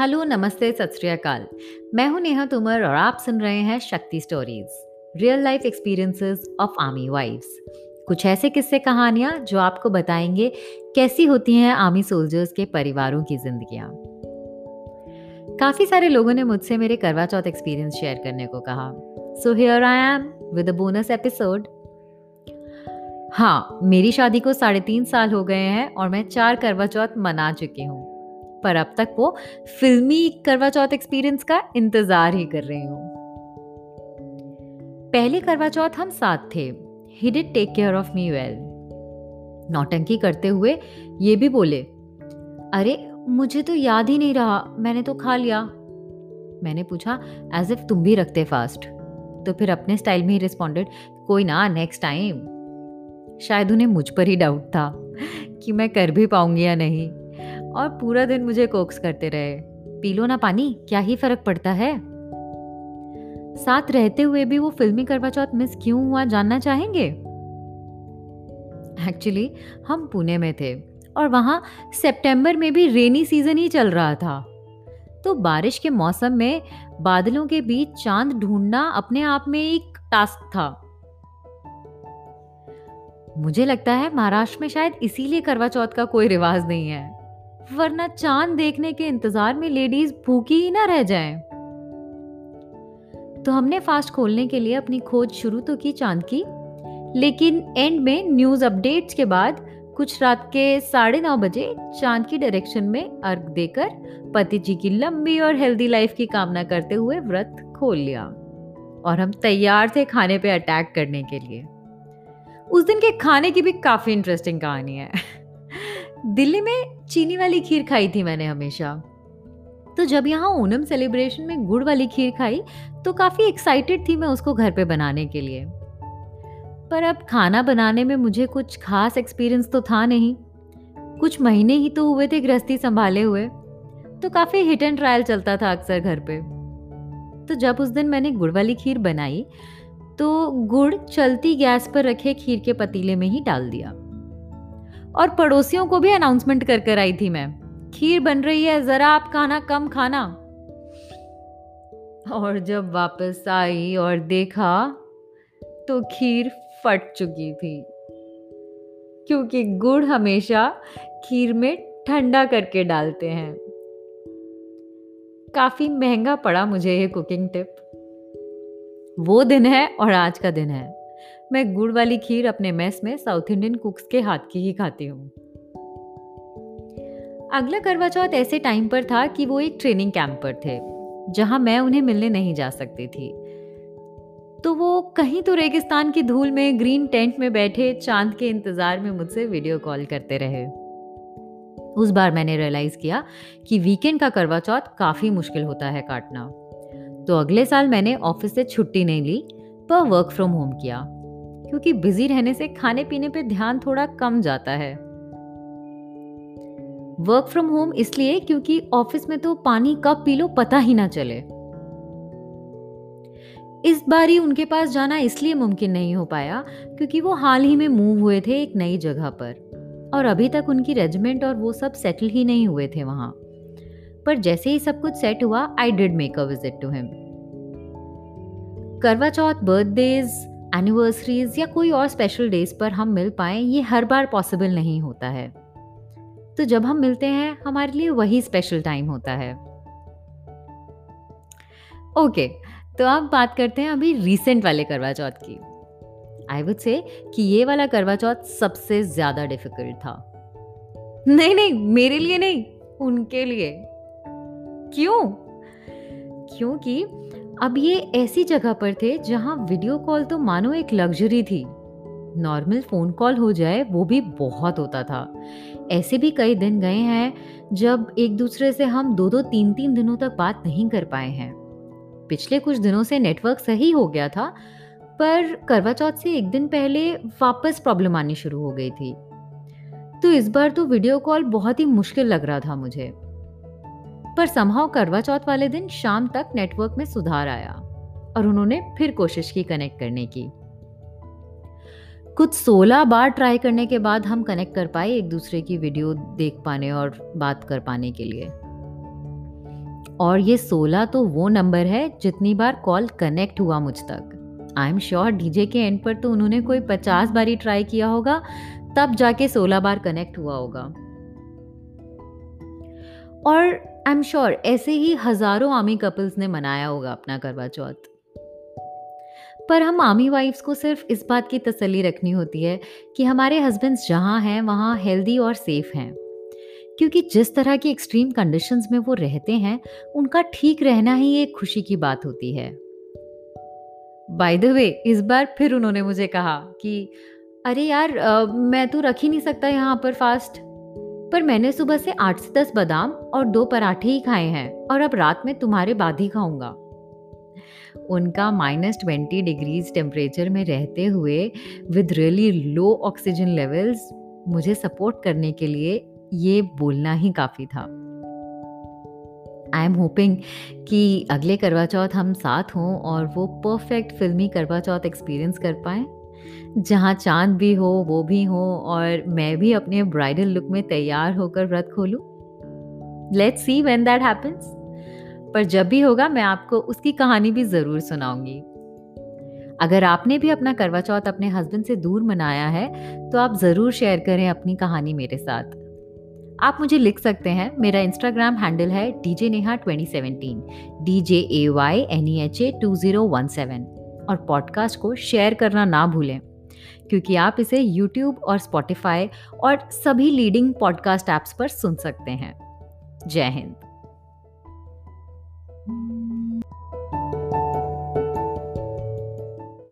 Hello, नमस्ते, सत श्री अकाल। मैं हूँ नेहा तोमर और आप सुन रहे हैं Shakti stories, real life experiences of army wives कुछ ऐसे किस्से कहानियाँ जो आपको बताएँगे कैसी होती हैं आर्मी सोल्जर्स के परिवारों की जिंदगियाँ। काफ़ी सारे लोगों ने मुझसे मेरे करवा चौथ एक्सपीरियंस शेयर करने को कहा। So here I am with bonus episode हाँ मेरी शादी को साढ़े तीन साल हो गए हैं और मैं चार करवा चौथ मना चुकी हूँ। पर अब तक वो फिल्मी करवा चौथ एक्सपीरियंस का इंतज़ार ही कर रही हूँ। पहले करवा चौथ हम साथ थे। He did take care of me well नौटंकी करते हुए ये भी बोले, अरे, मुझे तो याद ही नहीं रहा। मैंने तो खा लिया। मैंने पूछा एज इफ़ तुम भी रखते फास्ट तो फिर अपने स्टाइल में ही रिस्पॉन्डेड कोई ना नेक्स्ट टाइम शायद उन्हें मुझ पर ही डाउट था कि मैं कर भी पाऊँगी या नहीं। और पूरा दिन मुझे कोक्स करते रहे। पी लो ना पानी, क्या ही फ़र्क पड़ता है? साथ रहते हुए भी वो फिल्मी करवा चौथ मिस क्यों हुआ जानना चाहेंगे? एक्चुअली हम पुणे में थे और वहाँ सितंबर में भी रेनी सीज़न ही चल रहा था। तो बारिश के मौसम में बादलों के बीच चाँद ढूंढना अपने आप में एक टास्क था। मुझे लगता है महाराष्ट्र में शायद इसीलिए करवा चौथ का कोई रिवाज नहीं है। वरना चाँद देखने के इंतज़ार में लेडीज़ भूखी ही ना रह जाएँ। तो हमने फास्ट खोलने के लिए अपनी खोज शुरू तो की चाँद की, लेकिन एंड में न्यूज़ अपडेट्स के बाद कुछ रात के साढ़े नौ बजे चाँद की डायरेक्शन में अर्घ देकर पति जी की लंबी और हेल्दी लाइफ की कामना करते हुए व्रत खोल लिया। और हम तैयार थे खाने पे अटैक करने के लिए। उस दिन के खाने की भी काफ़ी इंटरेस्टिंग कहानी है। दिल्ली में चीनी वाली खीर खाई थी मैंने हमेशा। तो जब यहाँ ओनम सेलिब्रेशन में गुड़ वाली खीर खाई तो काफ़ी एक्साइटेड थी मैं उसको घर पे बनाने के लिए। पर अब खाना बनाने में मुझे कुछ खास एक्सपीरियंस तो था नहीं। कुछ महीने ही तो हुए थे गृहस्थी संभाले हुए। तो काफ़ी हिट एंड ट्रायल चलता था अक्सर घर पे। तो जब उस दिन मैंने गुड़ वाली खीर बनाई तो गुड़ चलती गैस पर रखे खीर के पतीले में ही डाल दिया। और पड़ोसियों को भी अनाउंसमेंट कर कर आई थी मैं। खीर बन रही है, जरा आप खाना, कम खाना। और जब वापस आई और देखा तो खीर फट चुकी थी। क्योंकि गुड़ हमेशा खीर में ठंडा करके डालते हैं। काफ़ी महँगा पड़ा मुझे ये कुकिंग टिप वो दिन है और आज का दिन है। मैं गुड़ वाली खीर अपने मेस में साउथ इंडियन कुक्स के हाथ की ही खाती हूँ। अगला करवा चौथ ऐसे टाइम पर था कि वो एक ट्रेनिंग कैंप पर थे, जहाँ मैं उन्हें मिलने नहीं जा सकती थी। तो वो कहीं तो रेगिस्तान की धूल में, ग्रीन टेंट में बैठे, चाँद के इंतज़ार में मुझसे वीडियो कॉल करते रहे। उस बार मैंने रियलाइज़ किया कि वीकेंड का करवा चौथ काफ़ी मुश्किल होता है काटना। तो अगले साल मैंने ऑफ़िस से छुट्टी नहीं ली, पर वर्क फ्रॉम होम किया। क्योंकि बिज़ी रहने से खाने पीने पे ध्यान थोड़ा कम जाता है। वर्क फ्रॉम होम इसलिए क्योंकि ऑफ़िस में तो पानी कब पी लो पता ही ना चले। इस बार ही उनके पास जाना इसलिए मुमकिन नहीं हो पाया क्योंकि वो हाल ही में मूव हुए थे एक नई जगह पर और अभी तक उनकी रेजिमेंट और वो सब सेटल ही नहीं हुए थे वहाँ। पर जैसे ही सब कुछ सेट हुआ I did make a visit to him Karva Chauth birthdays anniversaries या कोई और स्पेशल डेज़ पर हम मिल पाए ये हर बार पॉसिबल नहीं होता है। तो जब हम मिलते हैं हमारे लिए वही स्पेशल टाइम होता है। ओके okay, तो अब बात करते हैं अभी रिसेंट वाले करवा चौथ की। आई वुड से कि ये वाला करवा चौथ सबसे ज़्यादा डिफ़िकल्ट था। नहीं नहीं मेरे लिए नहीं उनके लिए। क्यों? क्योंकि अब ये ऐसी जगह पर थे जहाँ वीडियो कॉल तो मानो एक लग्जरी थी। नॉर्मल फ़ोन कॉल हो जाए, वो भी बहुत होता था। ऐसे भी कई दिन गए हैं जब एक दूसरे से हम दो दो तीन तीन दिनों तक बात नहीं कर पाए हैं। पिछले कुछ दिनों से नेटवर्क सही हो गया था, पर करवा चौथ से एक दिन पहले वापस प्रॉब्लम आनी शुरू हो गई थी। तो इस बार तो वीडियो कॉल बहुत ही मुश्किल लग रहा था मुझे। पर संभाव करवा चौथ वाले दिन शाम तक नेटवर्क में सुधार आया और उन्होंने फिर कोशिश की कनेक्ट करने की। कुछ 16 बार ट्राई करने के बाद हम कनेक्ट कर पाए एक दूसरे की वीडियो देख पाने और बात कर पाने के लिए। और ये 16 तो वो नंबर है जितनी बार कॉल कनेक्ट हुआ मुझ तक। आई एम श्योर डीजे के एंड पर तो उन्होंने कोई 50 बार ही ट्राई किया होगा, तब जाके 16 बार कनेक्ट हुआ होगा। और आई एम श्योर ऐसे ही हज़ारों आर्मी कपल्स ने मनाया होगा अपना करवा चौथ। पर हम आर्मी वाइफ्स को सिर्फ़ इस बात की तसल्ली रखनी होती है कि हमारे हस्बैंड्स जहाँ हैं वहाँ हेल्दी और सेफ़ हैं। क्योंकि जिस तरह की एक्सट्रीम कंडीशंस में वो रहते हैं उनका ठीक रहना ही एक खुशी की बात होती है। बाय द वे इस बार फिर उन्होंने मुझे कहा कि अरे यार आ, मैं तो रख ही नहीं सकता यहाँ पर फास्ट पर मैंने सुबह से आठ से दस बादाम और दो पराठे ही खाए हैं और अब रात में तुम्हारे बाद ही खाऊँगा। उनका माइनस ट्वेंटी डिग्रीज टेम्परेचर में रहते हुए with really low oxygen levels मुझे सपोर्ट करने के लिए ये बोलना ही काफ़ी था। आई एम होपिंग कि अगले करवा चौथ हम साथ हों और वो परफेक्ट फिल्मी करवा चौथ एक्सपीरियंस कर पाएँ। जहाँ चाँद भी हो, वो भी हो और मैं भी अपने ब्राइडल लुक में तैयार होकर व्रत खोलूँ। Let's see when that happens पर जब भी होगा, मैं आपको उसकी कहानी भी ज़रूर सुनाऊँगी। अगर आपने भी अपना करवा चौथ अपने हस्बैंड से दूर मनाया है तो आप ज़रूर शेयर करें अपनी कहानी मेरे साथ। आप मुझे लिख सकते हैं। मेरा इंस्टाग्राम हैंडल है D J Neha twenty seventeen D J A Y N E H A two zero one seven और पॉडकास्ट को शेयर करना ना भूलें, क्योंकि आप इसे यूट्यूब और स्पॉटिफाई और सभी लीडिंग पॉडकास्ट ऐप्स पर सुन सकते हैं। जय हिंद।